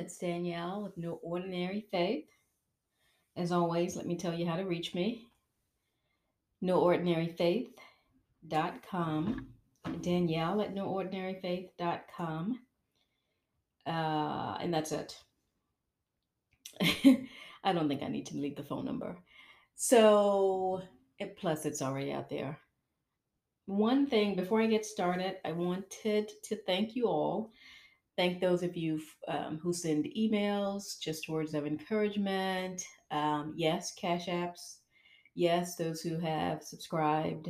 It's Danielle with No Ordinary Faith. As always, let me tell you how to reach me. NoOrdinaryFaith.com. Danielle at NoOrdinaryFaith.com. Uh, and that's it. I don't think I need to leave the phone number. So, and plus, it's already out there. One thing before I get started, I wanted to thank you all thank those of you um, who send emails, just words of encouragement. Um, yes, Cash Apps. Yes, those who have subscribed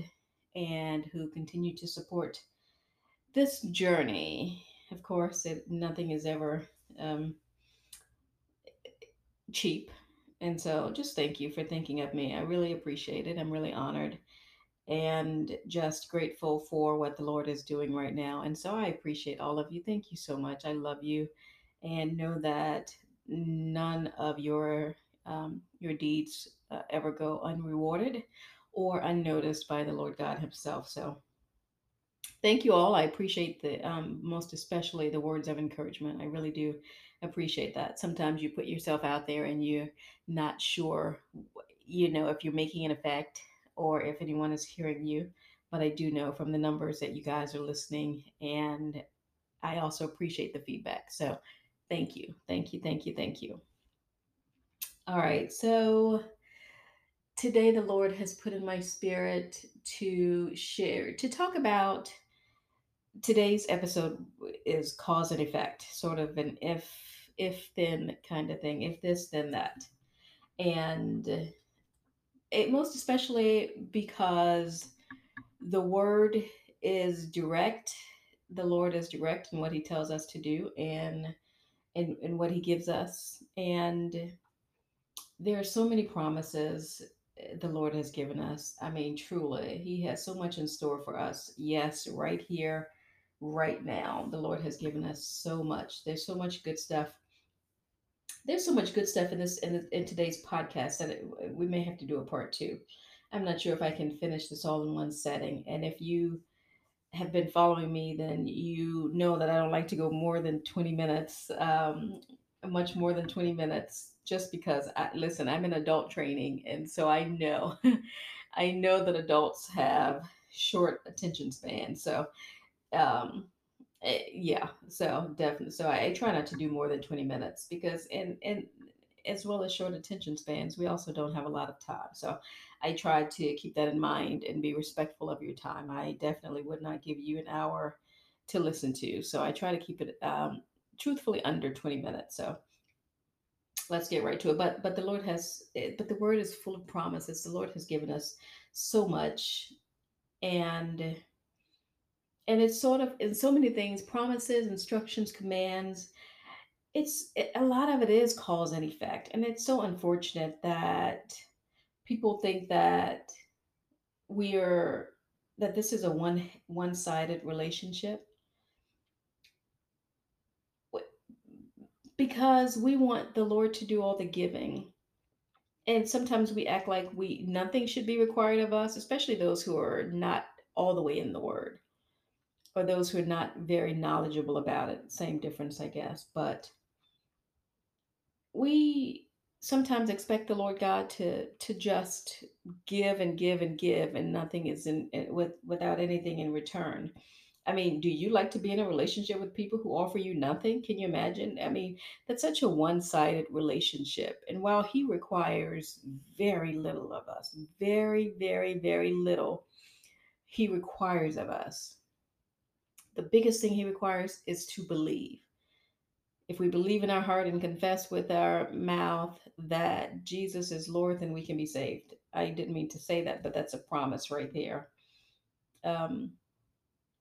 and who continue to support this journey. Of course, it, nothing is ever um, cheap. And so just thank you for thinking of me. I really appreciate it. I'm really honored and just grateful for what the Lord is doing right now. And so I appreciate all of you. Thank you so much. I love you, and know that none of your um, your deeds uh, ever go unrewarded or unnoticed by the Lord God Himself. So. Thank you all. I appreciate the um, most especially the words of encouragement. I really do appreciate that. Sometimes you put yourself out there and you're not sure, you know, if you're making an effect or if anyone is hearing you. But I do know from the numbers that you guys are listening, and I also appreciate the feedback. So thank you, thank you, thank you, thank you. All right, so today the Lord has put in my spirit to share, to talk about today's episode is cause and effect, sort of an if, if then kind of thing, if this, then that. And it most especially because the word is direct the lord is direct in what he tells us to do and and what he gives us. And there are so many promises eh, the lord has given us. I mean truly he has so much in store for us. Yes right here right now the lord has given us so much. There's so much good stuff there's so much good stuff in this in, in today's podcast that it, we may have to do a part two. I'm not sure if I can finish this all in one setting. And if you have been following me, then you know that I don't like to go more than 20 minutes, um, much more than 20 minutes, just because I listen, I'm in adult training. And so I know, I know that adults have short attention span. So, um, yeah, so definitely. So I, I try not to do more than 20 minutes because, and, and as well as short attention spans, we also don't have a lot of time. So I try to keep that in mind and be respectful of your time. I definitely would not give you an hour to listen to. So I try to keep it um, truthfully under 20 minutes. So let's get right to it. But but the Lord has eh, but the word is full of promises. The Lord has given us so much and and it's sort of in so many things promises instructions commands it's it, a lot of it is cause and effect and it's so unfortunate that people think that we are that this is a one one-sided relationship. Because we want the lord to do all the giving and sometimes we act like we nothing should be required of us especially those who are not all the way in the word or those who are not very knowledgeable about it. Same difference, I guess. But we sometimes expect the Lord God to to just give and give and give, and nothing is in eh, with without anything in return. I mean, do you like to be in a relationship with people who offer you nothing? Can you imagine? I mean, that's such a one sided relationship. And while He requires very little of us, very, very, very little, He requires of us the biggest thing he requires is to believe. If we believe in our heart and confess with our mouth that Jesus is Lord, then we can be saved. I didn't mean to say that, but that's a promise right there. Um,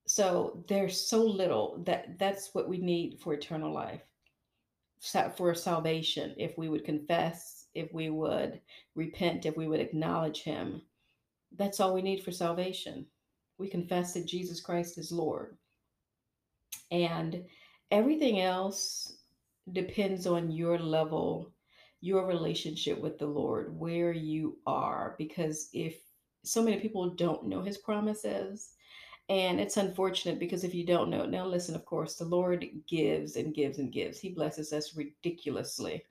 so there's so little that that's what we need for eternal life, for salvation. If we would confess, if we would repent, if we would acknowledge Him, that's all we need for salvation. We confess that Jesus Christ is Lord. And everything else depends on your level, your relationship with the Lord, where you are. Because if so many people don't know his promises, And it's unfortunate because if you don't know, now listen, of course, the Lord gives and gives and gives. He blesses us ridiculously.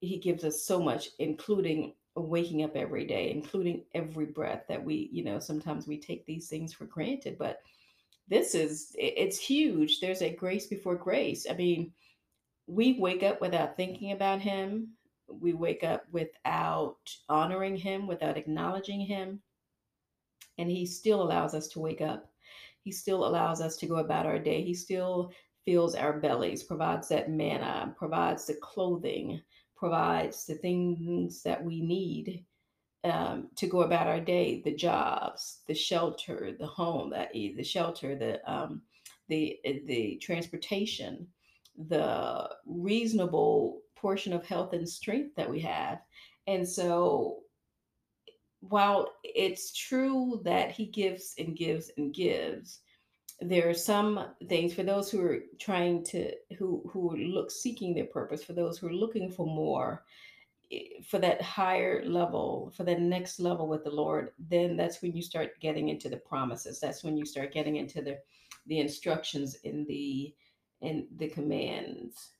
He gives us so much, including waking up every day, including every breath that we, you know, sometimes we take these things for granted, but this is it's huge. There's a grace before grace. I mean, we wake up without thinking about him. We wake up without honoring him, without acknowledging him, and he still allows us to wake up. He still allows us to go about our day. He still fills our bellies, provides that manna, provides the clothing, provides the things that we need um, to go about our day, the jobs, the shelter, the home, that the shelter, the um, the the transportation, the reasonable portion of health and strength that we have. And so while it's true that he gives and gives and gives, there are some things for those who are trying to who who look seeking their purpose, for those who are looking for more, eh, Eh, for that higher level, for that next level with the Lord, then that's when you start getting into the promises. That's when you start getting into the the instructions in the in the commands.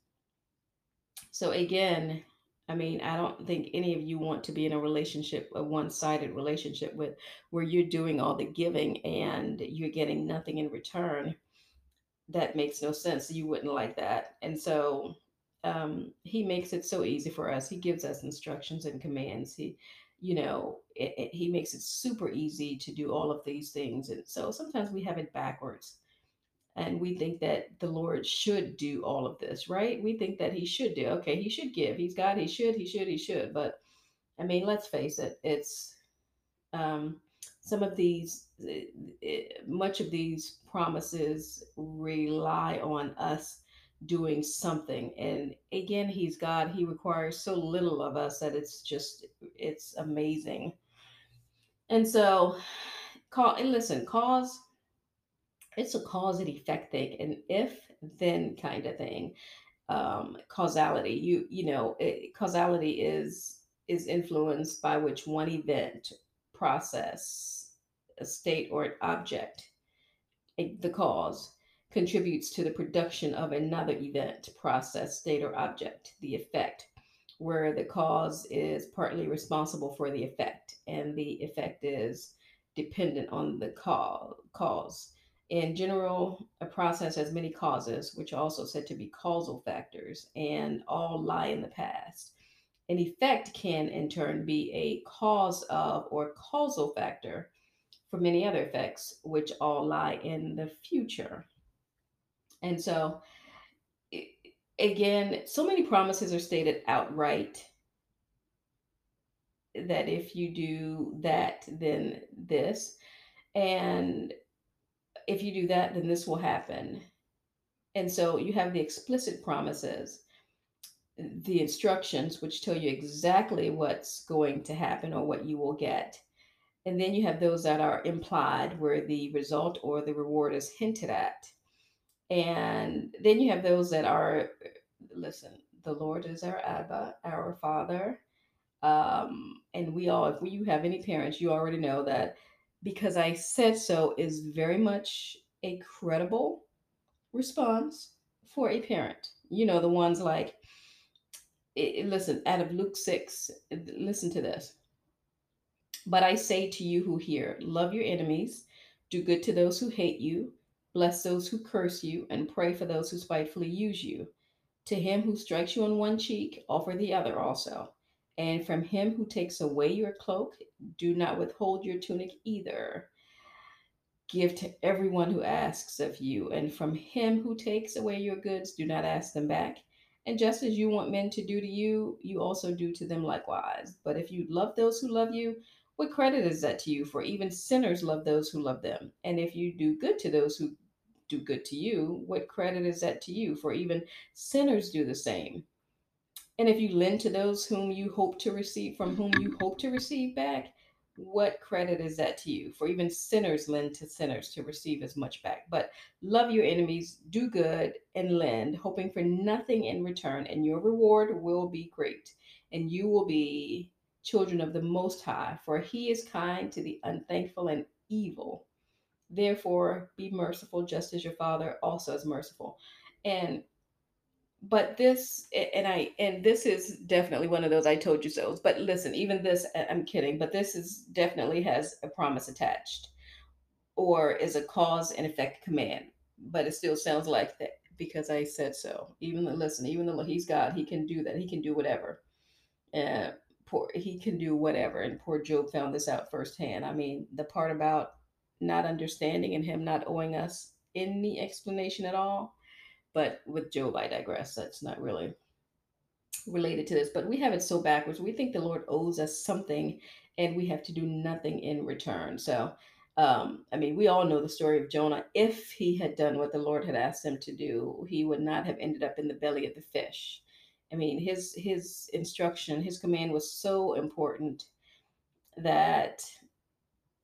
So again, I mean, I don't think any of you want to be in a relationship, a one-sided relationship with where you're doing all the giving and you're getting nothing in return. That makes no sense. You wouldn't like that. And so um, he makes it so easy for us. He gives us instructions and commands. He, you know, it, it, he makes it super easy to do all of these things. And so sometimes we have it backwards and we think that the Lord should do all of this, right? We think that He should do. Okay, He should give. He's God. He should. He should. He should. But I mean, let's face it. It's um, some of these, eh, eh, much of these promises rely on us doing something. And again, He's God. He requires so little of us that it's just, it's amazing. And so, call and listen. Cause it's a cause and effect thing, an if then kind of thing. Um, causality, you you know, it, causality is is influenced by which one event, process, a state, or an object, the cause contributes to the production of another event, process, state, or object, the effect, where the cause is partly responsible for the effect, and the effect is dependent on the cause. In general, a process has many causes, which are also said to be causal factors, and all lie in the past. An effect can, in turn, be a cause of or causal factor for many other effects, which all lie in the future. And so, again, so many promises are stated outright that if you do that, then this. And if you do that, then this will happen. And so you have the explicit promises, the instructions, which tell you exactly what's going to happen or what you will get. And then you have those that are implied, where the result or the reward is hinted at. And then you have those that are, listen, the Lord is our Abba, our Father. Um, and we all, if you have any parents, you already know that because I said so is very much a credible response for a parent. You know, the ones like, listen, out of Luke 6, listen to this. But I say to you who hear, love your enemies, do good to those who hate you, bless those who curse you, and pray for those who spitefully use you. To him who strikes you on one cheek, offer the other also. And from him who takes away your cloak, do not withhold your tunic either. Give to everyone who asks of you, and from him who takes away your goods, do not ask them back. And just as you want men to do to you, you also do to them likewise. But if you love those who love you, what credit is that to you? For even sinners love those who love them. And if you do good to those who do good to you, what credit is that to you? For even sinners do the same. And if you lend to those whom you hope to receive, from whom you hope to receive back, what credit is that to you? For even sinners lend to sinners to receive as much back. But love your enemies, do good, and lend, hoping for nothing in return, and your reward will be great, and you will be children of the Most High, for He is kind to the unthankful and evil. Therefore, be merciful, just as your Father also is merciful. And but this and i and this is definitely one of those i told you so's but listen even this i'm kidding but this is definitely has a promise attached or is a cause and effect command but it still sounds like that because i said so. Even though listen even though he's god he can do that he can do whatever. Uh, poor he can do whatever and poor Job found this out firsthand. I mean the part about not understanding and him not owing us any explanation at all but with Job, I digress. That's not really related to this, but we have it so backwards. We think the Lord owes us something and we have to do nothing in return. So, um, I mean, we all know the story of Jonah. If he had done what the Lord had asked him to do, he would not have ended up in the belly of the fish. I mean, his his instruction, his command was so important that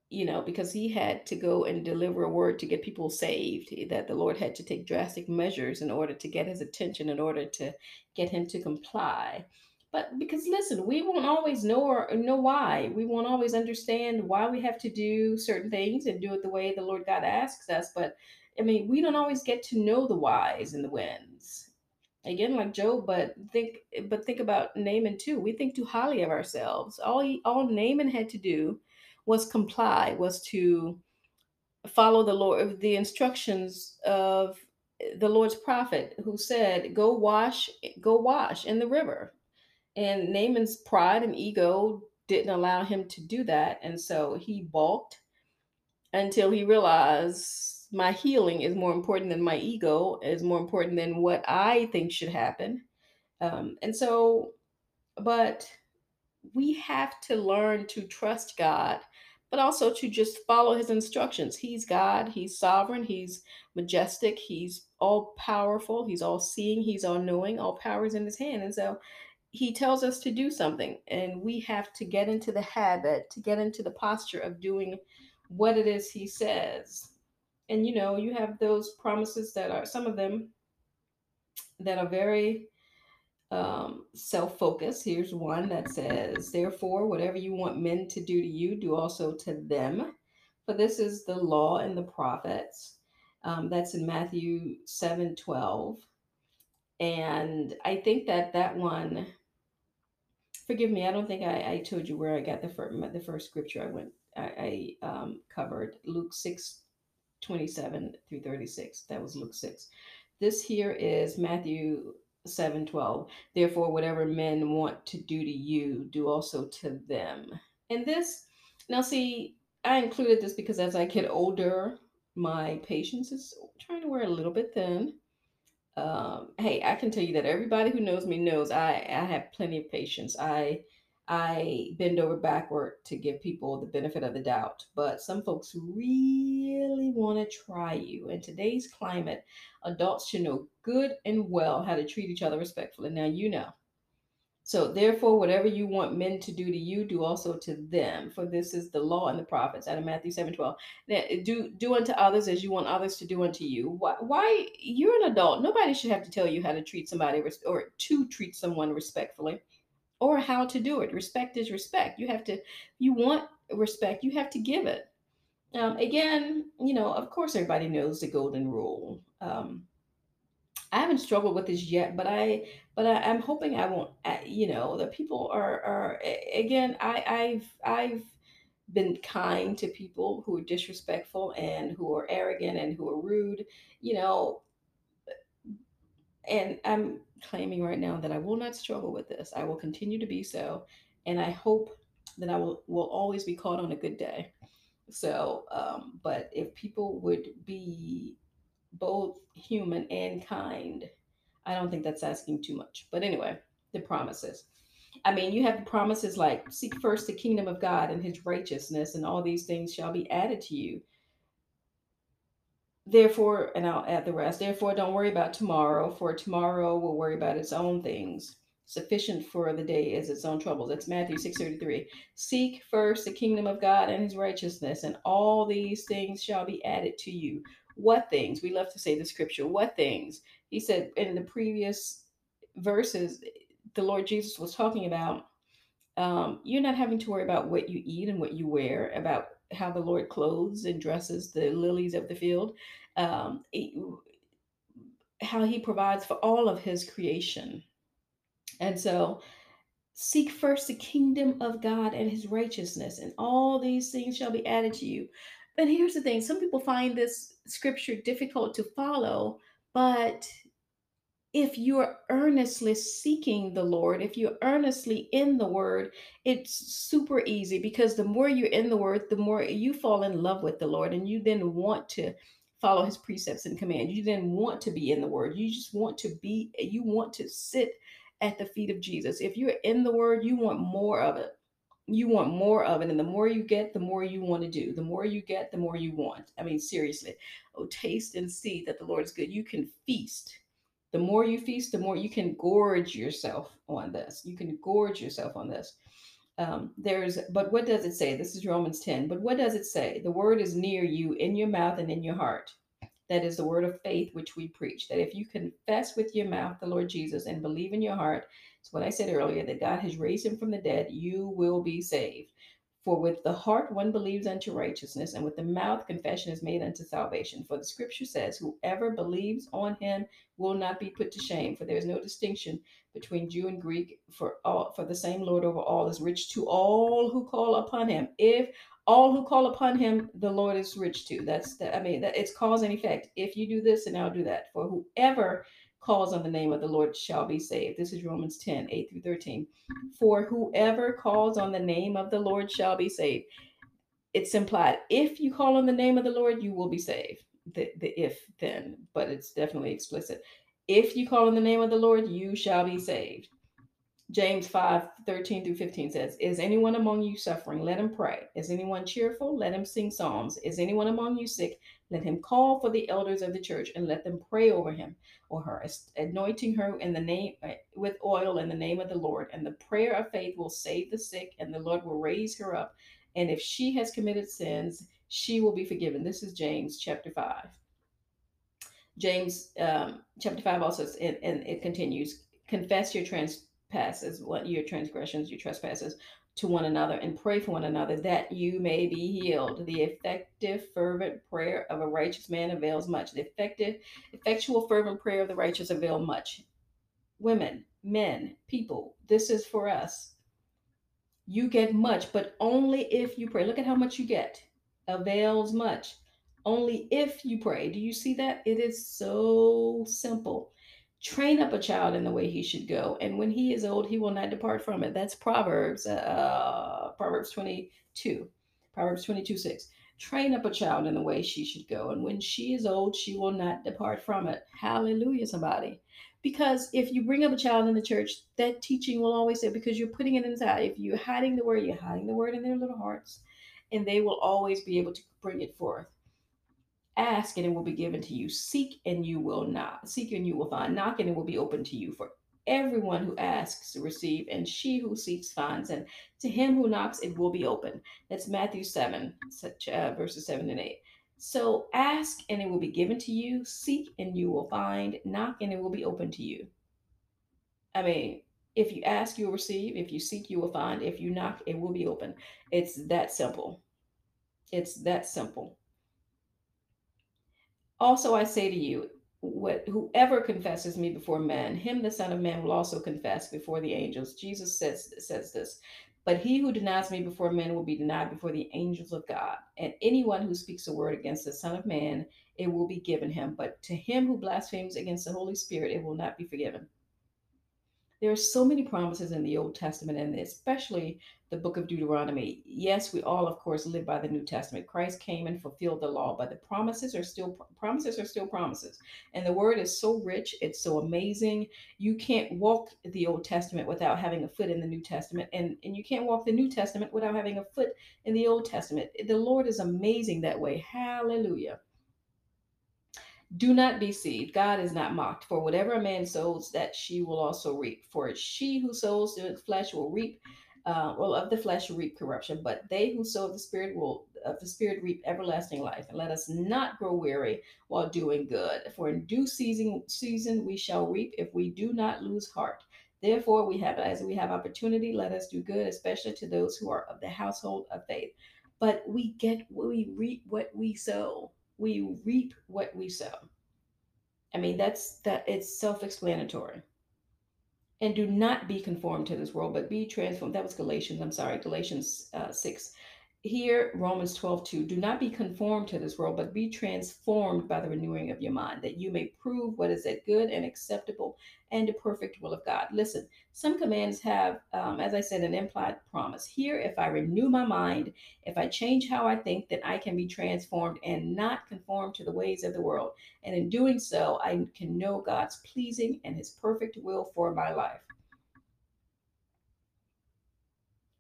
you know, because he had to go and deliver a word to get people saved, eh, that the Lord had to take drastic measures in order to get his attention, in order to get him to comply. But because listen, we won't always know or know why. We won't always understand why we have to do certain things and do it the way the Lord God asks us. But I mean, we don't always get to know the whys and the whens. Again, like Job, but think but think about Naaman too. We think too highly of ourselves. All he, all Naaman had to do was comply, was to follow the Lord, the instructions of the Lord's prophet who said, Go wash, go wash in the river. And Naaman's pride and ego didn't allow him to do that. And so he balked until he realized my healing is more important than my ego, is more important than what I think should happen. Um, and so, but we have to learn to trust God, but also to just follow his instructions. He's God, he's sovereign, he's majestic, he's all powerful, he's all seeing, he's all knowing, all power is in his hand. And so he tells us to do something, and we have to get into the habit, to get into the posture of doing what it is he says. And you know, you have those promises that are some of them that are very um, self focus. Here's one that says, Therefore, whatever you want men to do to you, do also to them. For this is the law and the prophets. Um, that's in Matthew 7 12. And I think that that one, forgive me, I don't think I, I told you where I got the first, the first scripture I went, I, I um, covered Luke 6 27 through 36. That was Luke 6. This here is Matthew 7 12. Therefore, whatever men want to do to you, do also to them. And this, now see, I included this because as I get older, my patience is trying to wear a little bit thin. Um, hey, I can tell you that everybody who knows me knows I, I have plenty of patience. I I bend over backward to give people the benefit of the doubt. But some folks really want to try you. In today's climate, adults should know good and well how to treat each other respectfully. Now, you know. So, therefore, whatever you want men to do to you, do also to them. For this is the law and the prophets out of Matthew 7 12. Now, do, do unto others as you want others to do unto you. Why, why? You're an adult. Nobody should have to tell you how to treat somebody or to treat someone respectfully or how to do it. Respect is respect. You have to, you want respect, you have to give it. Um, again, you know, of course, everybody knows the golden rule. Um, I haven't struggled with this yet, but I, but I, am hoping I won't. You know, the people are, are again. I, I've, I've been kind to people who are disrespectful and who are arrogant and who are rude. You know, and I'm claiming right now that I will not struggle with this. I will continue to be so. And I hope that I will, will always be caught on a good day. So, um, but if people would be both human and kind, I don't think that's asking too much. But anyway, the promises. I mean, you have the promises like seek first the kingdom of God and his righteousness, and all these things shall be added to you. Therefore, and I'll add the rest. Therefore, don't worry about tomorrow, for tomorrow will worry about its own things. Sufficient for the day is its own troubles. That's Matthew 6:33. Seek first the kingdom of God and his righteousness, and all these things shall be added to you. What things? We love to say the scripture. What things? He said in the previous verses, the Lord Jesus was talking about um, you're not having to worry about what you eat and what you wear, about how the Lord clothes and dresses the lilies of the field, um, how He provides for all of His creation. And so, seek first the kingdom of God and His righteousness, and all these things shall be added to you. But here's the thing some people find this scripture difficult to follow, but if you're earnestly seeking the Lord, if you're earnestly in the Word, it's super easy because the more you're in the Word, the more you fall in love with the Lord and you then want to follow His precepts and commands. You then want to be in the Word. You just want to be, you want to sit at the feet of Jesus. If you're in the Word, you want more of it. You want more of it. And the more you get, the more you want to do. The more you get, the more you want. I mean, seriously. Oh, taste and see that the Lord is good. You can feast the more you feast, the more you can gorge yourself on this. You can gorge yourself on this. Um, there's, but what does it say? This is Romans 10. But what does it say? The word is near you in your mouth and in your heart. That is the word of faith which we preach. That if you confess with your mouth the Lord Jesus and believe in your heart, it's what I said earlier, that God has raised him from the dead, you will be saved. For with the heart one believes unto righteousness, and with the mouth confession is made unto salvation. For the scripture says, Whoever believes on him will not be put to shame. For there is no distinction between Jew and Greek, for all for the same Lord over all is rich to all who call upon him. If all who call upon him, the Lord is rich to. That's the, I mean, that it's cause and effect. If you do this, and I'll do that. For whoever calls on the name of the Lord shall be saved. This is Romans 10, 8 through 13. For whoever calls on the name of the Lord shall be saved. It's implied if you call on the name of the Lord, you will be saved. The, the if then, but it's definitely explicit. If you call on the name of the Lord, you shall be saved. James 5 13 through 15 says, Is anyone among you suffering? Let him pray. Is anyone cheerful? Let him sing psalms. Is anyone among you sick? Let him call for the elders of the church and let them pray over him or her, anointing her in the name uh, with oil in the name of the Lord. And the prayer of faith will save the sick, and the Lord will raise her up. And if she has committed sins, she will be forgiven. This is James chapter 5. James um, chapter 5 also, and, and it continues confess your trans passes, what your transgressions, your trespasses to one another, and pray for one another that you may be healed. The effective, fervent prayer of a righteous man avails much. The effective, effectual, fervent prayer of the righteous avail much. Women, men, people, this is for us. You get much, but only if you pray. Look at how much you get. Avails much. Only if you pray. Do you see that? It is so simple. Train up a child in the way he should go, and when he is old, he will not depart from it. That's Proverbs, uh, Proverbs 22, Proverbs 22, 6. Train up a child in the way she should go, and when she is old, she will not depart from it. Hallelujah, somebody. Because if you bring up a child in the church, that teaching will always say, because you're putting it inside. If you're hiding the word, you're hiding the word in their little hearts, and they will always be able to bring it forth. Ask and it will be given to you. Seek and you will not. Seek and you will find. Knock and it will be open to you. For everyone who asks receive, and she who seeks finds, and to him who knocks it will be open. That's Matthew 7, such, uh, verses 7 and 8. So ask and it will be given to you. Seek and you will find. Knock and it will be open to you. I mean, if you ask, you'll receive. If you seek, you will find. If you knock, it will be open. It's that simple. It's that simple. Also, I say to you, what, whoever confesses me before men, him the Son of Man will also confess before the angels. Jesus says, says this. But he who denies me before men will be denied before the angels of God. And anyone who speaks a word against the Son of Man, it will be given him. But to him who blasphemes against the Holy Spirit, it will not be forgiven. There are so many promises in the Old Testament and especially the book of Deuteronomy. Yes, we all of course live by the New Testament. Christ came and fulfilled the law, but the promises are still promises are still promises. And the word is so rich, it's so amazing. You can't walk the Old Testament without having a foot in the New Testament and and you can't walk the New Testament without having a foot in the Old Testament. The Lord is amazing that way. Hallelujah. Do not be deceived. God is not mocked. For whatever a man sows, that she will also reap. For she who sows the flesh will reap, uh, of the flesh reap corruption, but they who sow the spirit will of the spirit reap everlasting life. And let us not grow weary while doing good. For in due season, season we shall reap if we do not lose heart. Therefore, we have as we have opportunity, let us do good, especially to those who are of the household of faith. but we get we reap what we sow. We reap what we sow. I mean, that's that it's self-explanatory. And do not be conformed to this world, but be transformed. That was Galatians. I'm sorry, Galatians uh, 6 here romans 12 2 do not be conformed to this world but be transformed by the renewing of your mind that you may prove what is that good and acceptable and the perfect will of god. Listen some commands have um, as i said an implied promise. Here if i renew my mind if i change how i think then i can be transformed and not conform to the ways of the world. And in doing so i can know god's pleasing and his perfect will for my life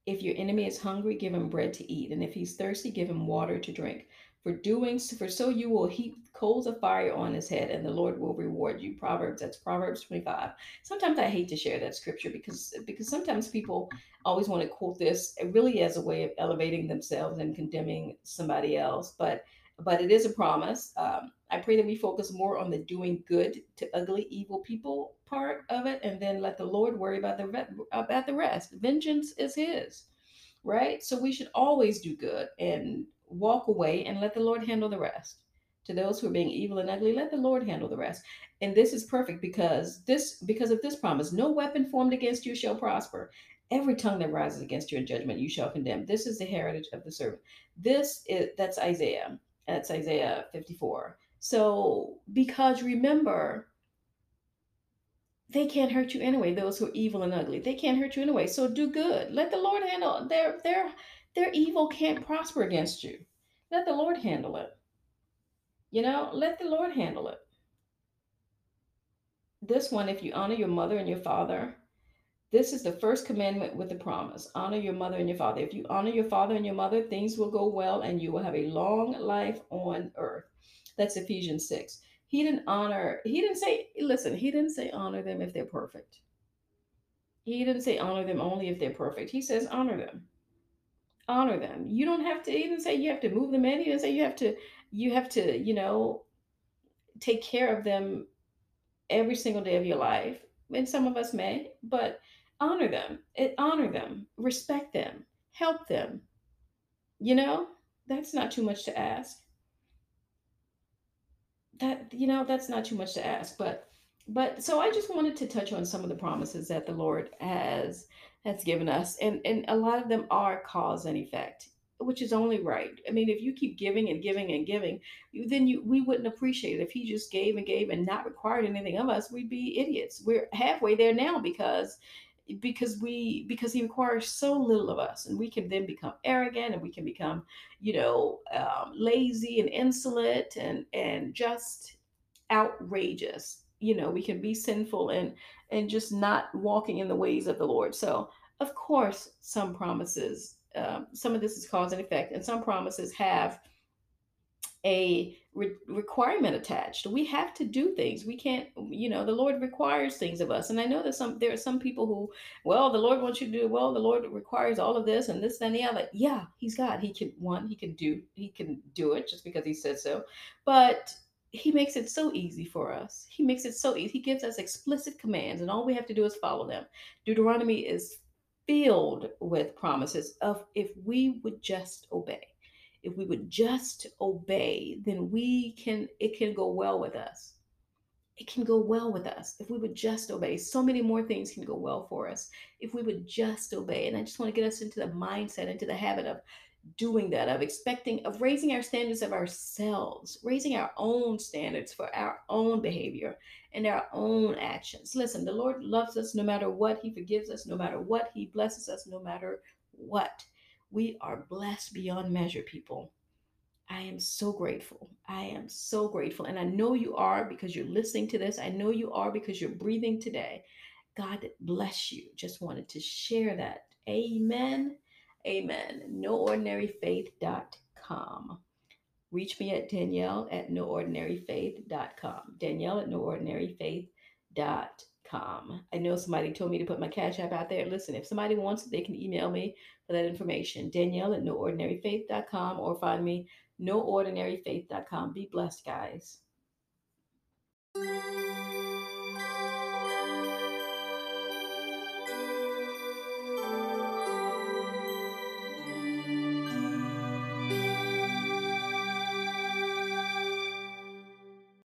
If your enemy is hungry, give him bread to eat, and if he's thirsty, give him water to drink. For doing for so you will heap coals of fire on his head, and the Lord will reward you. Proverbs, that's Proverbs 25. Sometimes I hate to share that scripture because because sometimes people always want to quote this really as a way of elevating themselves and condemning somebody else. But but it is a promise. Um, I pray that we focus more on the doing good to ugly, evil people part of it, and then let the Lord worry about the about the rest. Vengeance is His, right? So we should always do good and walk away and let the Lord handle the rest. To those who are being evil and ugly, let the Lord handle the rest. And this is perfect because this because of this promise, no weapon formed against you shall prosper. Every tongue that rises against you in judgment, you shall condemn. This is the heritage of the servant. This is that's Isaiah. That's Isaiah 54. So, because remember, they can't hurt you anyway. Those who are evil and ugly, they can't hurt you anyway. So do good. Let the Lord handle their their their evil can't prosper against you. Let the Lord handle it. You know, let the Lord handle it. This one, if you honor your mother and your father, this is the first commandment with the promise honor your mother and your father. If you honor your father and your mother, things will go well and you will have a long life on earth. That's Ephesians 6. He didn't honor, he didn't say, listen, he didn't say honor them if they're perfect. He didn't say honor them only if they're perfect. He says honor them. Honor them. You don't have to even say you have to move them in. He didn't say you have to, you have to, you know, take care of them every single day of your life. And some of us may, but honor them. It, honor them. Respect them. Help them. You know, that's not too much to ask that you know that's not too much to ask but but so i just wanted to touch on some of the promises that the lord has has given us and and a lot of them are cause and effect which is only right i mean if you keep giving and giving and giving then you we wouldn't appreciate it if he just gave and gave and not required anything of us we'd be idiots we're halfway there now because because we because he requires so little of us and we can then become arrogant and we can become you know um, lazy and insolent and and just outrageous. You know we can be sinful and and just not walking in the ways of the lord. So of course some promises um, some of this is cause and effect and some promises have a re- requirement attached. We have to do things. We can't, you know, the Lord requires things of us. And I know that some there are some people who, well, the Lord wants you to do well. The Lord requires all of this and this and the other. Yeah, He's God. He can one. He can do. He can do it just because He said so. But he makes it so easy for us. He makes it so easy. He gives us explicit commands, and all we have to do is follow them. Deuteronomy is filled with promises of if we would just obey if we would just obey, then we can, it can go well with us. It can go well with us if we would just obey. So many more things can go well for us if we would just obey. And I just want to get us into the mindset, into the habit of doing that, of expecting, of raising our standards of ourselves, raising our own standards for our own behavior and our own actions. Listen, the Lord loves us no matter what. He forgives us no matter what. He blesses us no matter what. We are blessed beyond measure, people. I am so grateful. I am so grateful. And I know you are because you're listening to this. I know you are because you're breathing today. God bless you. Just wanted to share that. Amen. Amen. NoOrdinaryFaith.com. Reach me at Danielle at NoOrdinaryFaith.com. Danielle at NoOrdinaryFaith.com com. I know somebody told me to put my cash app out there. Listen, if somebody wants it, they can email me for that information. Danielle at noordinaryfaith.com or find me noordinaryfaith.com. Be blessed, guys.